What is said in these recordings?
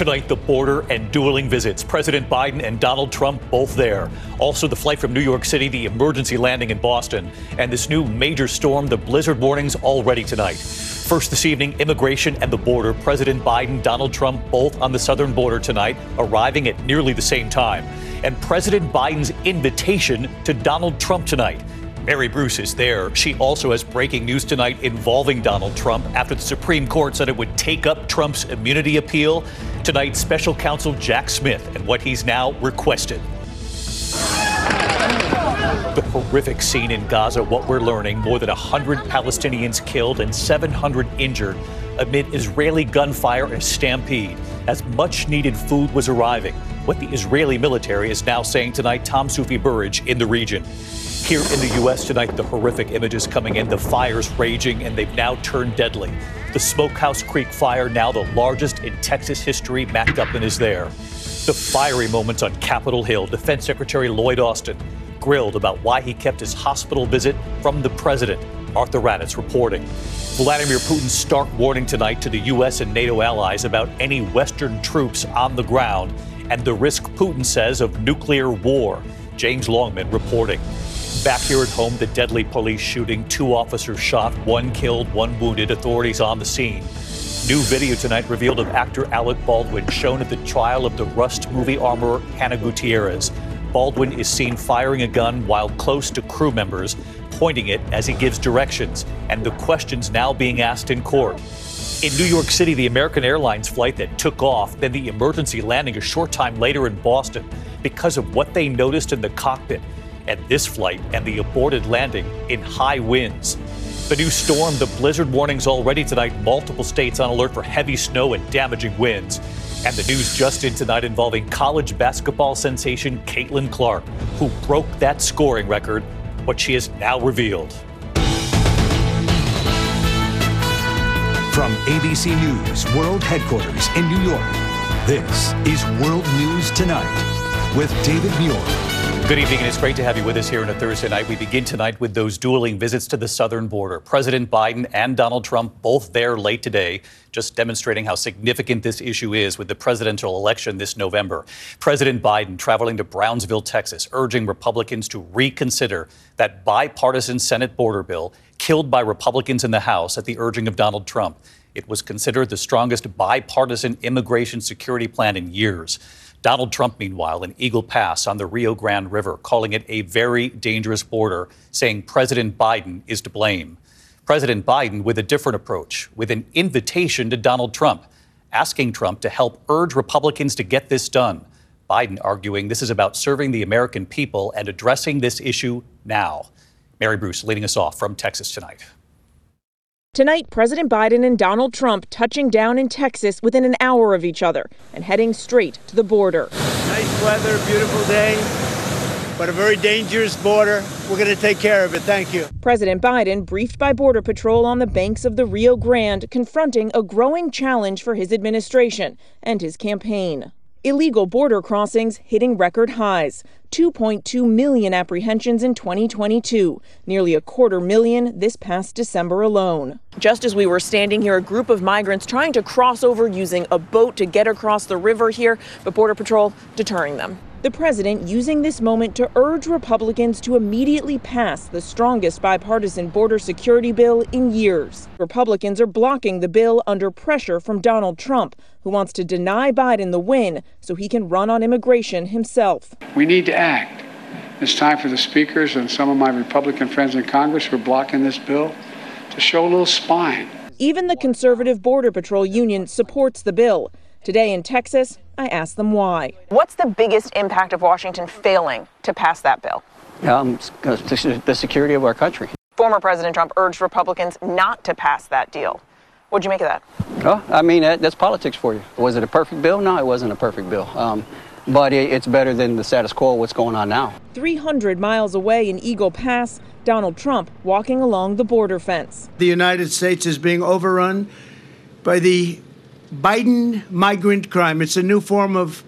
Tonight, the border and dueling visits. President Biden and Donald Trump both there. Also, the flight from New York City, the emergency landing in Boston, and this new major storm, the blizzard warnings already tonight. First this evening, immigration and the border. President Biden, Donald Trump, both on the southern border tonight, arriving at nearly the same time. And President Biden's invitation to Donald Trump tonight. Mary Bruce is there. She also has breaking news tonight involving Donald Trump after the Supreme Court said it would take up Trump's immunity appeal. Tonight, special counsel Jack Smith and what he's now requested. The horrific scene in Gaza, what we're learning more than 100 Palestinians killed and 700 injured amid Israeli gunfire and stampede as much needed food was arriving. What the Israeli military is now saying tonight, Tom Soufi Burridge in the region. Here in the U.S. tonight, the horrific images coming in, the fires raging, and they've now turned deadly. The Smokehouse Creek fire, now the largest in Texas history, Matt Gutman is there. The fiery moments on Capitol Hill, Defense Secretary Lloyd Austin grilled about why he kept his hospital visit from the president. Martha Raddatz reporting. Vladimir Putin's stark warning tonight to the U.S. and NATO allies about any Western troops on the ground and the risk Putin says of nuclear war. James Longman reporting. Back here at home, the deadly police shooting, two officers shot, one killed, one wounded, authorities on the scene. New video tonight revealed of actor Alec Baldwin shown at the trial of the Rust movie armorer Hannah Gutierrez. Baldwin is seen firing a gun while close to crew members, pointing it as he gives directions, and the questions now being asked in court. In New York City, the American Airlines flight that took off, then the emergency landing a short time later in Boston because of what they noticed in the cockpit and this flight and the aborted landing in high winds. The new storm, the blizzard warnings already tonight, multiple states on alert for heavy snow and damaging winds. And the news just in tonight involving college basketball sensation Caitlin Clark, who broke that scoring record, what she has now revealed. From ABC News World Headquarters in New York, this is World News Tonight with David Muir. Good evening, and it's great to have you with us here on a Thursday night. We begin tonight with those dueling visits to the southern border. President Biden and Donald Trump both there late today, just demonstrating how significant this issue is with the presidential election this November. President Biden traveling to Brownsville, Texas, urging Republicans to reconsider that bipartisan Senate border bill killed by Republicans in the House at the urging of Donald Trump. It was considered the strongest bipartisan immigration security plan in years. Donald Trump, meanwhile, in Eagle Pass on the Rio Grande River, calling it a very dangerous border, saying President Biden is to blame. President Biden with a different approach, with an invitation to Donald Trump, asking Trump to help urge Republicans to get this done. Biden arguing this is about serving the American people and addressing this issue now. Mary Bruce leading us off from Texas tonight. Tonight, President Biden and Donald Trump touching down in Texas within an hour of each other and heading straight to the border. Nice weather, beautiful day, but a very dangerous border. We're going to take care of it. Thank you. President Biden briefed by Border Patrol on the banks of the Rio Grande, confronting a growing challenge for his administration and his campaign. Illegal border crossings hitting record highs. 2.2 million apprehensions in 2022, nearly a quarter million this past December alone. Just as we were standing here, a group of migrants trying to cross over using a boat to get across the river here, but Border Patrol deterring them. The president using this moment to urge Republicans to immediately pass the strongest bipartisan border security bill in years. Republicans are blocking the bill under pressure from Donald Trump, who wants to deny Biden the win so he can run on immigration himself. We need to act. It's time for the speakers and some of my Republican friends in Congress who are blocking this bill to show a little spine. Even the conservative Border Patrol Union supports the bill. Today in Texas, I asked them why. What's the biggest impact of Washington failing to pass that bill? Um, the security of our country. Former President Trump urged Republicans not to pass that deal. What'd you make of that? Oh, I mean, that's politics for you. Was it a perfect bill? No, it wasn't a perfect bill. Um, but it's better than the status quo, what's going on now. 300 miles away in Eagle Pass, Donald Trump walking along the border fence. The United States is being overrun by the Biden migrant crime. It's a new form of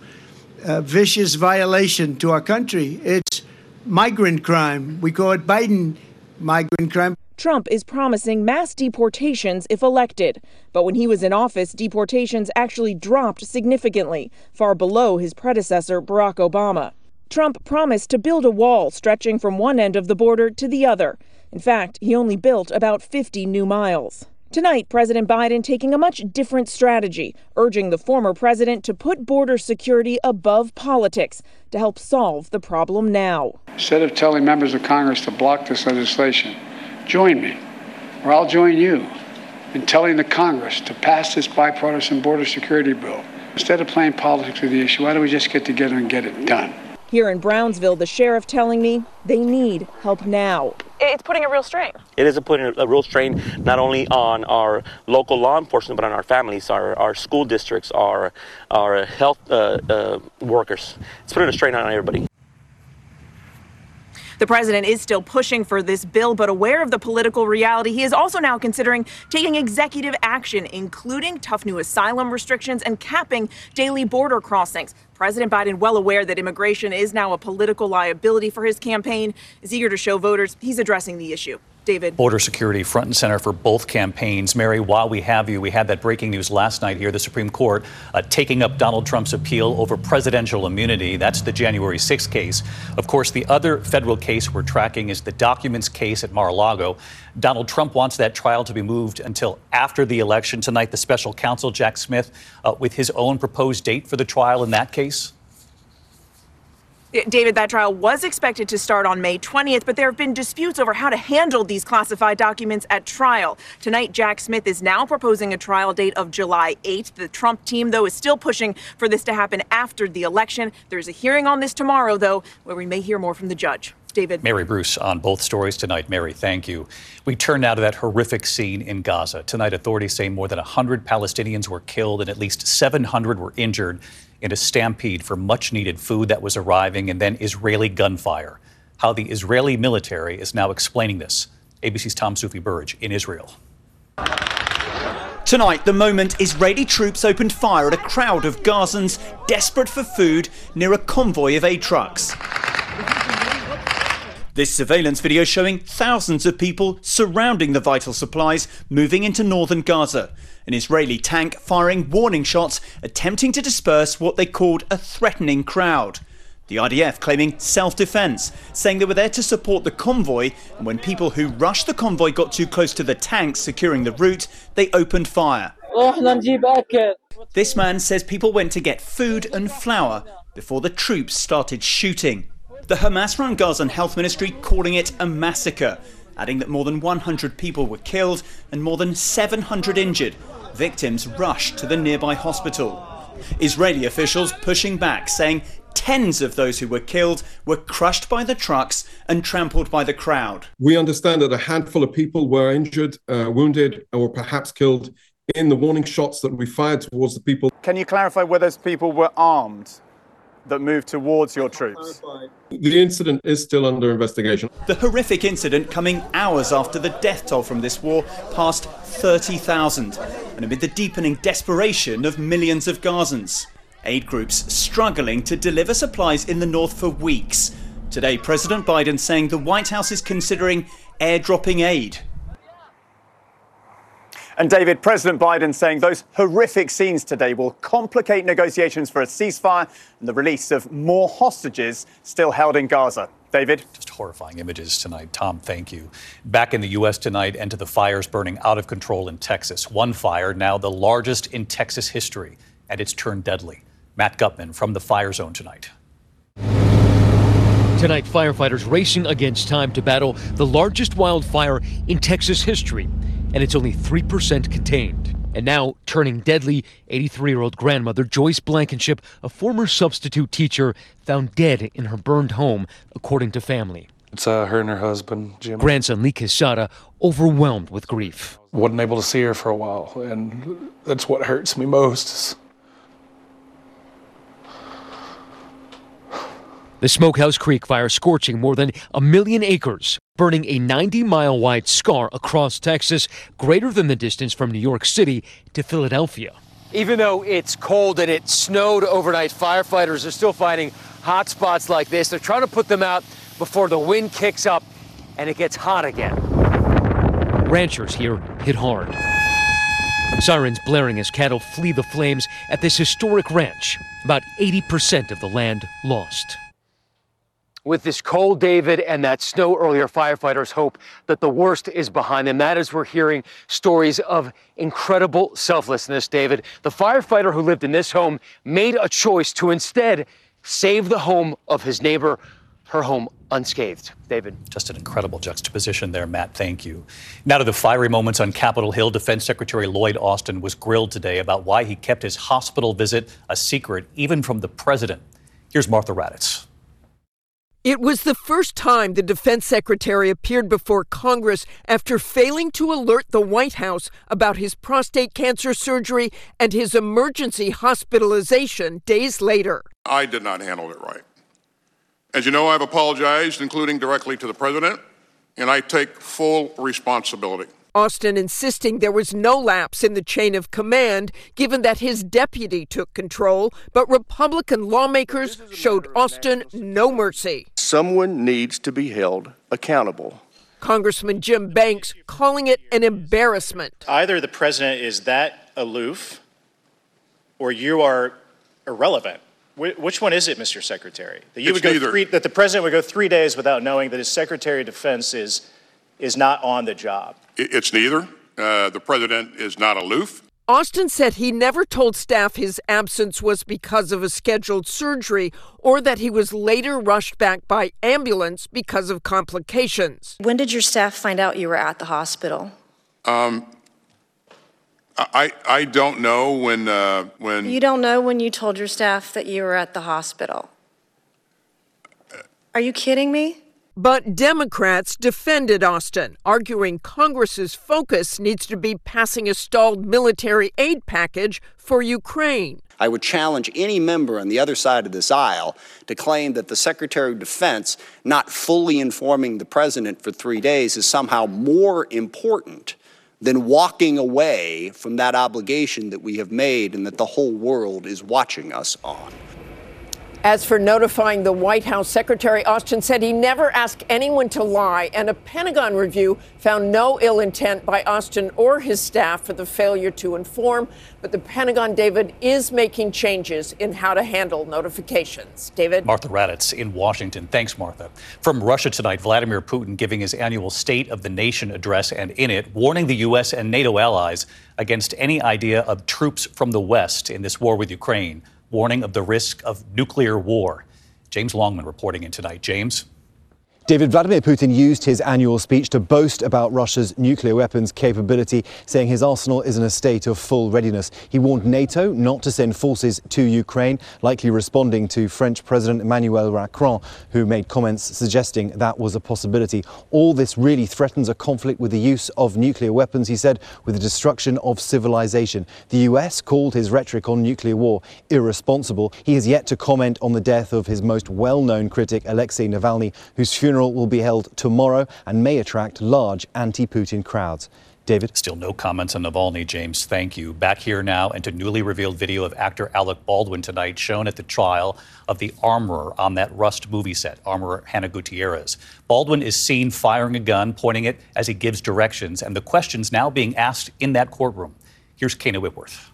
uh, vicious violation to our country. It's migrant crime. We call it Biden migrant crime. Trump is promising mass deportations if elected. But when he was in office, deportations actually dropped significantly, far below his predecessor, Barack Obama. Trump promised to build a wall stretching from one end of the border to the other. In fact, he only built about 50 new miles. Tonight, President Biden taking a much different strategy, urging the former president to put border security above politics to help solve the problem now. Instead of telling members of Congress to block this legislation, join me, or I'll join you in telling the Congress to pass this bipartisan border security bill. Instead of playing politics with the issue, why don't we just get together and get it done? Here in Brownsville, the sheriff telling me they need help now. It's putting a real strain. It is putting a real strain not only on our local law enforcement, but on our families, our, our school districts, our, our health uh, uh, workers. It's putting a strain on everybody. The president is still pushing for this bill, but aware of the political reality, he is also now considering taking executive action, including tough new asylum restrictions and capping daily border crossings. President Biden, well aware that immigration is now a political liability for his campaign, is eager to show voters he's addressing the issue. David. Border security front and center for both campaigns. Mary, while we have you, we had that breaking news last night here. The Supreme Court uh, taking up Donald Trump's appeal over presidential immunity. That's the January 6th case. Of course, the other federal case we're tracking is the documents case at Mar a Lago. Donald Trump wants that trial to be moved until after the election. Tonight, the special counsel, Jack Smith, uh, with his own proposed date for the trial in that case. David, that trial was expected to start on May 20th, but there have been disputes over how to handle these classified documents at trial. Tonight, Jack Smith is now proposing a trial date of July 8th. The Trump team, though, is still pushing for this to happen after the election. There's a hearing on this tomorrow, though, where we may hear more from the judge. David. Mary Bruce on both stories tonight. Mary, thank you. We turn now to that horrific scene in Gaza. Tonight, authorities say more than 100 Palestinians were killed and at least 700 were injured in a stampede for much needed food that was arriving and then Israeli gunfire. How the Israeli military is now explaining this. ABC's Tom Soufi Burridge in Israel. Tonight, the moment Israeli troops opened fire at a crowd of Gazans desperate for food near a convoy of aid trucks. This surveillance video showing thousands of people surrounding the vital supplies moving into northern Gaza. An Israeli tank firing warning shots, attempting to disperse what they called a threatening crowd. The IDF claiming self defense, saying they were there to support the convoy, and when people who rushed the convoy got too close to the tanks securing the route, they opened fire. This man says people went to get food and flour before the troops started shooting. The Hamas run Gazan Health Ministry calling it a massacre, adding that more than 100 people were killed and more than 700 injured. Victims rushed to the nearby hospital. Israeli officials pushing back, saying tens of those who were killed were crushed by the trucks and trampled by the crowd. We understand that a handful of people were injured, uh, wounded, or perhaps killed in the warning shots that we fired towards the people. Can you clarify whether those people were armed? That moved towards your troops? The incident is still under investigation. The horrific incident coming hours after the death toll from this war passed 30,000, and amid the deepening desperation of millions of Gazans. Aid groups struggling to deliver supplies in the north for weeks. Today, President Biden saying the White House is considering airdropping aid and David, President Biden saying those horrific scenes today will complicate negotiations for a ceasefire and the release of more hostages still held in Gaza. David? Just horrifying images tonight. Tom, thank you. Back in the U.S. tonight and to the fires burning out of control in Texas. One fire, now the largest in Texas history, and it's turned deadly. Matt Gutman from the fire zone tonight. Tonight, firefighters racing against time to battle the largest wildfire in Texas history and it's only 3% contained. And now, turning deadly, 83 year old grandmother Joyce Blankenship, a former substitute teacher, found dead in her burned home, according to family. It's uh, her and her husband, Jim. Grandson Lee Quesada, overwhelmed with grief. Wasn't able to see her for a while, and that's what hurts me most. The Smokehouse Creek fire scorching more than a million acres, burning a 90 mile wide scar across Texas, greater than the distance from New York City to Philadelphia. Even though it's cold and it snowed overnight, firefighters are still finding hot spots like this. They're trying to put them out before the wind kicks up and it gets hot again. Ranchers here hit hard. Sirens blaring as cattle flee the flames at this historic ranch. About 80% of the land lost. With this cold, David, and that snow earlier, firefighters hope that the worst is behind them. That is, we're hearing stories of incredible selflessness, David. The firefighter who lived in this home made a choice to instead save the home of his neighbor, her home unscathed. David. Just an incredible juxtaposition there, Matt. Thank you. Now to the fiery moments on Capitol Hill. Defense Secretary Lloyd Austin was grilled today about why he kept his hospital visit a secret, even from the president. Here's Martha Raddatz. It was the first time the defense secretary appeared before Congress after failing to alert the White House about his prostate cancer surgery and his emergency hospitalization days later. I did not handle it right. As you know, I've apologized, including directly to the president, and I take full responsibility. Austin insisting there was no lapse in the chain of command, given that his deputy took control, but Republican lawmakers showed Austin no mercy. Someone needs to be held accountable. Congressman Jim Banks calling it an embarrassment. Either the president is that aloof or you are irrelevant. Which one is it, Mr. Secretary? That, you it's would go neither. three, that the president would go three days without knowing that his Secretary of Defense is, is not on the job? It's neither. Uh, the president is not aloof. Austin said he never told staff his absence was because of a scheduled surgery or that he was later rushed back by ambulance because of complications. When did your staff find out you were at the hospital? Um, I, I don't know when, uh, when. You don't know when you told your staff that you were at the hospital. Are you kidding me? But Democrats defended Austin, arguing Congress's focus needs to be passing a stalled military aid package for Ukraine. I would challenge any member on the other side of this aisle to claim that the Secretary of Defense not fully informing the president for three days is somehow more important than walking away from that obligation that we have made and that the whole world is watching us on. As for notifying the White House, Secretary Austin said he never asked anyone to lie, and a Pentagon review found no ill intent by Austin or his staff for the failure to inform. But the Pentagon, David, is making changes in how to handle notifications. David? Martha Raddatz in Washington. Thanks, Martha. From Russia tonight, Vladimir Putin giving his annual State of the Nation address, and in it, warning the U.S. and NATO allies against any idea of troops from the West in this war with Ukraine warning of the risk of nuclear war. James Longman reporting in tonight. James. David Vladimir Putin used his annual speech to boast about Russia's nuclear weapons capability, saying his arsenal is in a state of full readiness. He warned NATO not to send forces to Ukraine, likely responding to French President Emmanuel Macron, who made comments suggesting that was a possibility. All this really threatens a conflict with the use of nuclear weapons, he said, with the destruction of civilization. The US called his rhetoric on nuclear war irresponsible. He has yet to comment on the death of his most well known critic, Alexei Navalny, whose funeral will be held tomorrow and may attract large anti Putin crowds. David? Still no comments on Navalny, James. Thank you. Back here now and to newly revealed video of actor Alec Baldwin tonight, shown at the trial of the armorer on that Rust movie set, armorer Hannah Gutierrez. Baldwin is seen firing a gun, pointing it as he gives directions, and the questions now being asked in that courtroom. Here's Kayna Whitworth.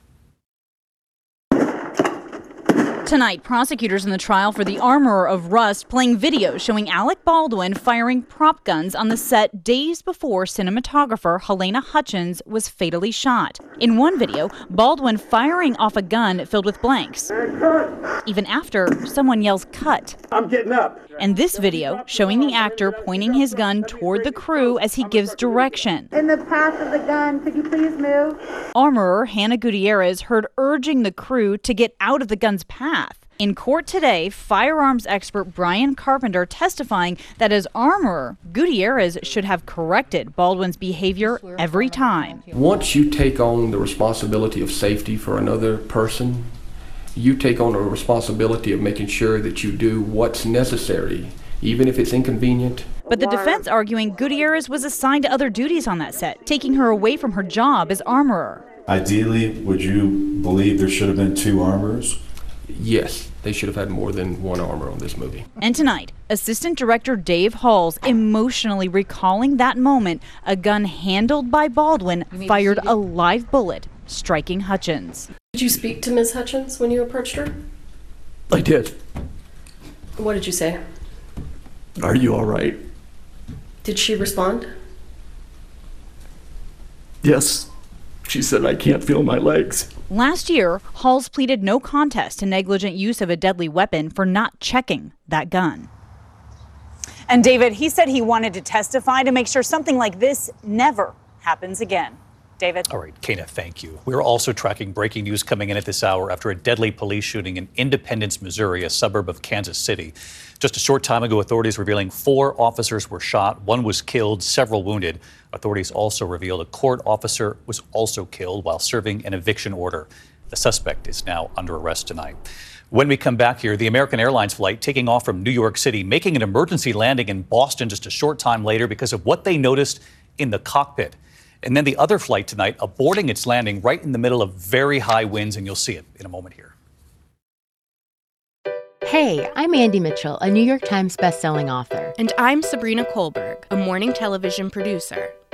Tonight, prosecutors in the trial for the armorer of Rust playing videos showing Alec Baldwin firing prop guns on the set days before cinematographer Halyna Hutchins was fatally shot. In one video, Baldwin firing off a gun filled with blanks. Even after someone yells, cut. I'm getting up. And this video showing the actor pointing his gun toward the crew as he gives direction. In the path of the gun, could you please move? Armorer Hannah Gutierrez heard urging the crew to get out of the gun's path. In court today, firearms expert Brian Carpenter testifying that as armorer, Gutierrez should have corrected Baldwin's behavior every time. Once you take on the responsibility of safety for another person, you take on a responsibility of making sure that you do what's necessary, even if it's inconvenient. But the defense arguing Gutierrez was assigned to other duties on that set, taking her away from her job as armorer. Ideally, would you believe there should have been two armorers? Yes, they should have had more than one armor on this movie. And tonight, Assistant Director Dave Halls emotionally recalling that moment a gun handled by Baldwin fired a live bullet, striking Hutchins. Did you speak to Ms. Hutchins when you approached her? I did. What did you say? Are you all right? Did she respond? Yes. She said, I can't feel my legs. Last year, Halls pleaded no contest to negligent use of a deadly weapon for not checking that gun. And David, he said he wanted to testify to make sure something like this never happens again. David? All right, Kayna, thank you. We're also tracking breaking news coming in at this hour after a deadly police shooting in Independence, Missouri, a suburb of Kansas City. Just a short time ago, authorities revealing four officers were shot, one was killed, several wounded. Authorities also revealed a court officer was also killed while serving an eviction order. The suspect is now under arrest tonight. When we come back here, the American Airlines flight taking off from New York City, making an emergency landing in Boston just a short time later because of what they noticed in the cockpit. And then the other flight tonight aborting its landing right in the middle of very high winds, and you'll see it in a moment here. Hey, I'm Andy Mitchell, a New York Times bestselling author. And I'm Sabrina Kohlberg, a morning television producer.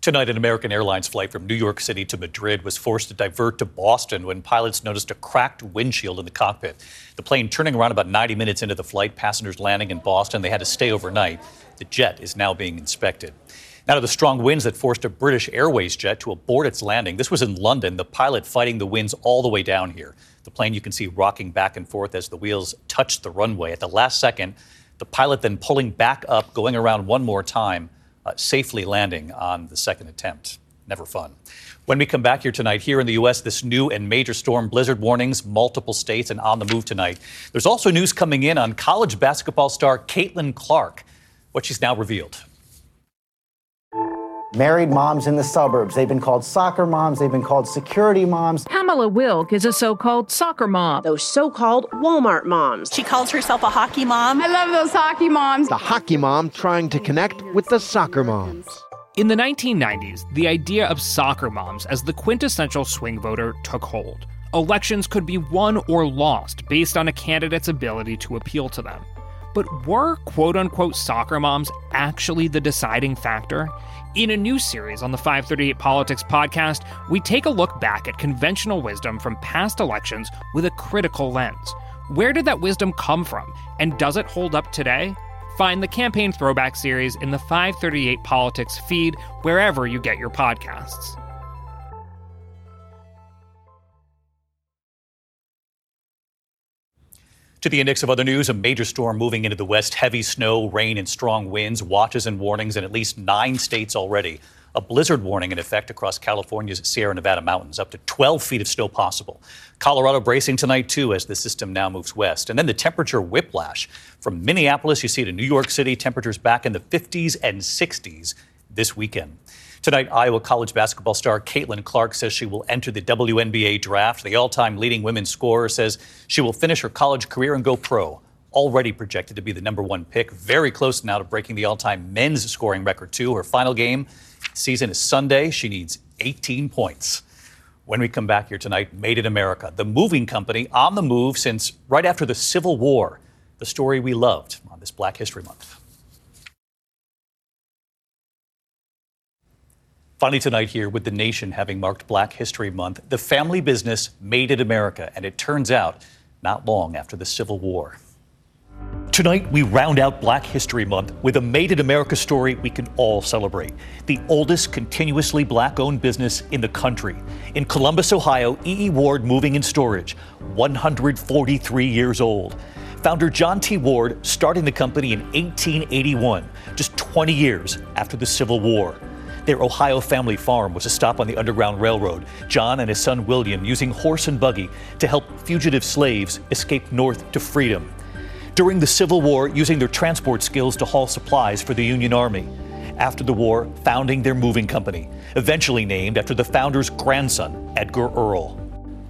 Tonight, an American Airlines flight from New York City to Madrid was forced to divert to Boston when pilots noticed a cracked windshield in the cockpit. The plane turning around about 90 minutes into the flight, passengers landing in Boston. They had to stay overnight. The jet is now being inspected. Now to the strong winds that forced a British Airways jet to abort its landing. This was in London, the pilot fighting the winds all the way down here. The plane you can see rocking back and forth as the wheels touched the runway. At the last second, the pilot then pulling back up, going around one more time, uh, safely landing on the second attempt. Never fun. When we come back here tonight, here in the U.S., this new and major storm blizzard warnings, multiple states and on the move tonight. There's also news coming in on college basketball star Caitlin Clark, what she's now revealed. Married moms in the suburbs. They've been called soccer moms. They've been called security moms. Pamela Wilk is a so called soccer mom. Those so called Walmart moms. She calls herself a hockey mom. I love those hockey moms. The hockey mom trying to connect with the soccer moms. In the 1990s, the idea of soccer moms as the quintessential swing voter took hold. Elections could be won or lost based on a candidate's ability to appeal to them. But were quote unquote soccer moms actually the deciding factor? In a new series on the 538 Politics podcast, we take a look back at conventional wisdom from past elections with a critical lens. Where did that wisdom come from, and does it hold up today? Find the campaign throwback series in the 538 Politics feed wherever you get your podcasts. To the index of other news, a major storm moving into the west, heavy snow, rain, and strong winds, watches and warnings in at least nine states already. A blizzard warning in effect across California's Sierra Nevada mountains, up to 12 feet of snow possible. Colorado bracing tonight, too, as the system now moves west. And then the temperature whiplash. From Minneapolis, you see to New York City, temperatures back in the 50s and 60s this weekend. Tonight, Iowa College basketball star Caitlin Clark says she will enter the WNBA draft. The all time leading women's scorer says she will finish her college career and go pro. Already projected to be the number one pick. Very close now to breaking the all time men's scoring record, too. Her final game season is Sunday. She needs 18 points. When we come back here tonight, Made in America, the moving company on the move since right after the Civil War, the story we loved on this Black History Month. Finally, tonight, here with the nation having marked Black History Month, the family business made in America, and it turns out not long after the Civil War. Tonight, we round out Black History Month with a Made in America story we can all celebrate. The oldest continuously black owned business in the country. In Columbus, Ohio, E.E. E. Ward Moving and Storage, 143 years old. Founder John T. Ward starting the company in 1881, just 20 years after the Civil War. Their Ohio family farm was a stop on the Underground Railroad. John and his son William using horse and buggy to help fugitive slaves escape north to freedom. During the Civil War, using their transport skills to haul supplies for the Union Army. After the war, founding their moving company, eventually named after the founder's grandson, Edgar Earl.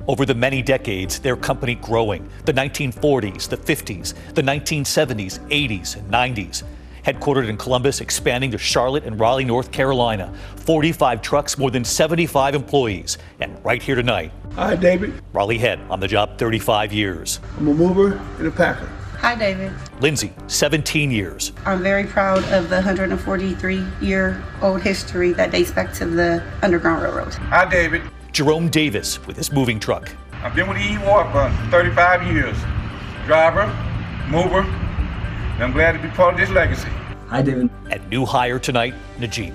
Over the many decades, their company growing the 1940s, the 50s, the 1970s, 80s, and 90s. Headquartered in Columbus, expanding to Charlotte and Raleigh, North Carolina. 45 trucks, more than 75 employees. And right here tonight, Hi, David. Raleigh Head on the job 35 years. I'm a mover and a packer. Hi, David. Lindsay, 17 years. I'm very proud of the 143 year old history that dates back to the Underground Railroad. Hi, David. Jerome Davis with his moving truck. I've been with E. Ward for 35 years. Driver, mover, and I'm glad to be part of this legacy. Hi, David. And new hire tonight, Najib.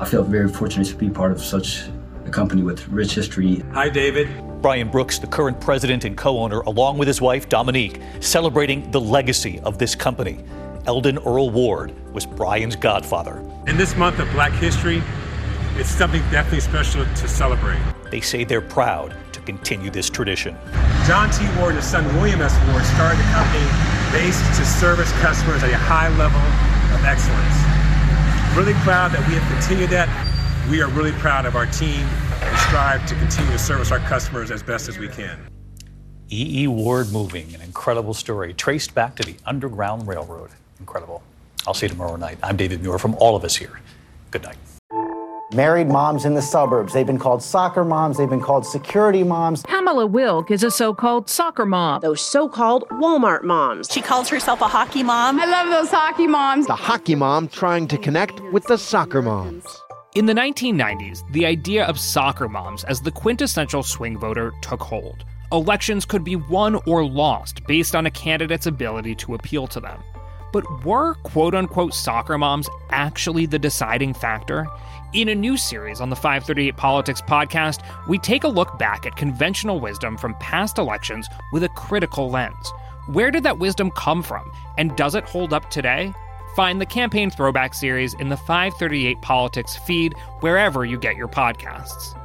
I feel very fortunate to be part of such a company with rich history. Hi, David. Brian Brooks, the current president and co owner, along with his wife, Dominique, celebrating the legacy of this company. Eldon Earl Ward was Brian's godfather. In this month of Black History, it's something definitely special to celebrate. They say they're proud to continue this tradition. John T. Ward and his son William S. Ward started the company based to service customers at a high level of excellence. Really proud that we have continued that. We are really proud of our team and strive to continue to service our customers as best as we can. E.E. E. Ward Moving, an incredible story traced back to the Underground Railroad. Incredible. I'll see you tomorrow night. I'm David Muir from all of us here. Good night. Married moms in the suburbs. They've been called soccer moms. They've been called security moms. Pamela Wilk is a so called soccer mom. Those so called Walmart moms. She calls herself a hockey mom. I love those hockey moms. The hockey mom trying to connect with the soccer moms. In the 1990s, the idea of soccer moms as the quintessential swing voter took hold. Elections could be won or lost based on a candidate's ability to appeal to them. But were quote unquote soccer moms actually the deciding factor? In a new series on the 538 Politics podcast, we take a look back at conventional wisdom from past elections with a critical lens. Where did that wisdom come from, and does it hold up today? Find the campaign throwback series in the 538 Politics feed wherever you get your podcasts.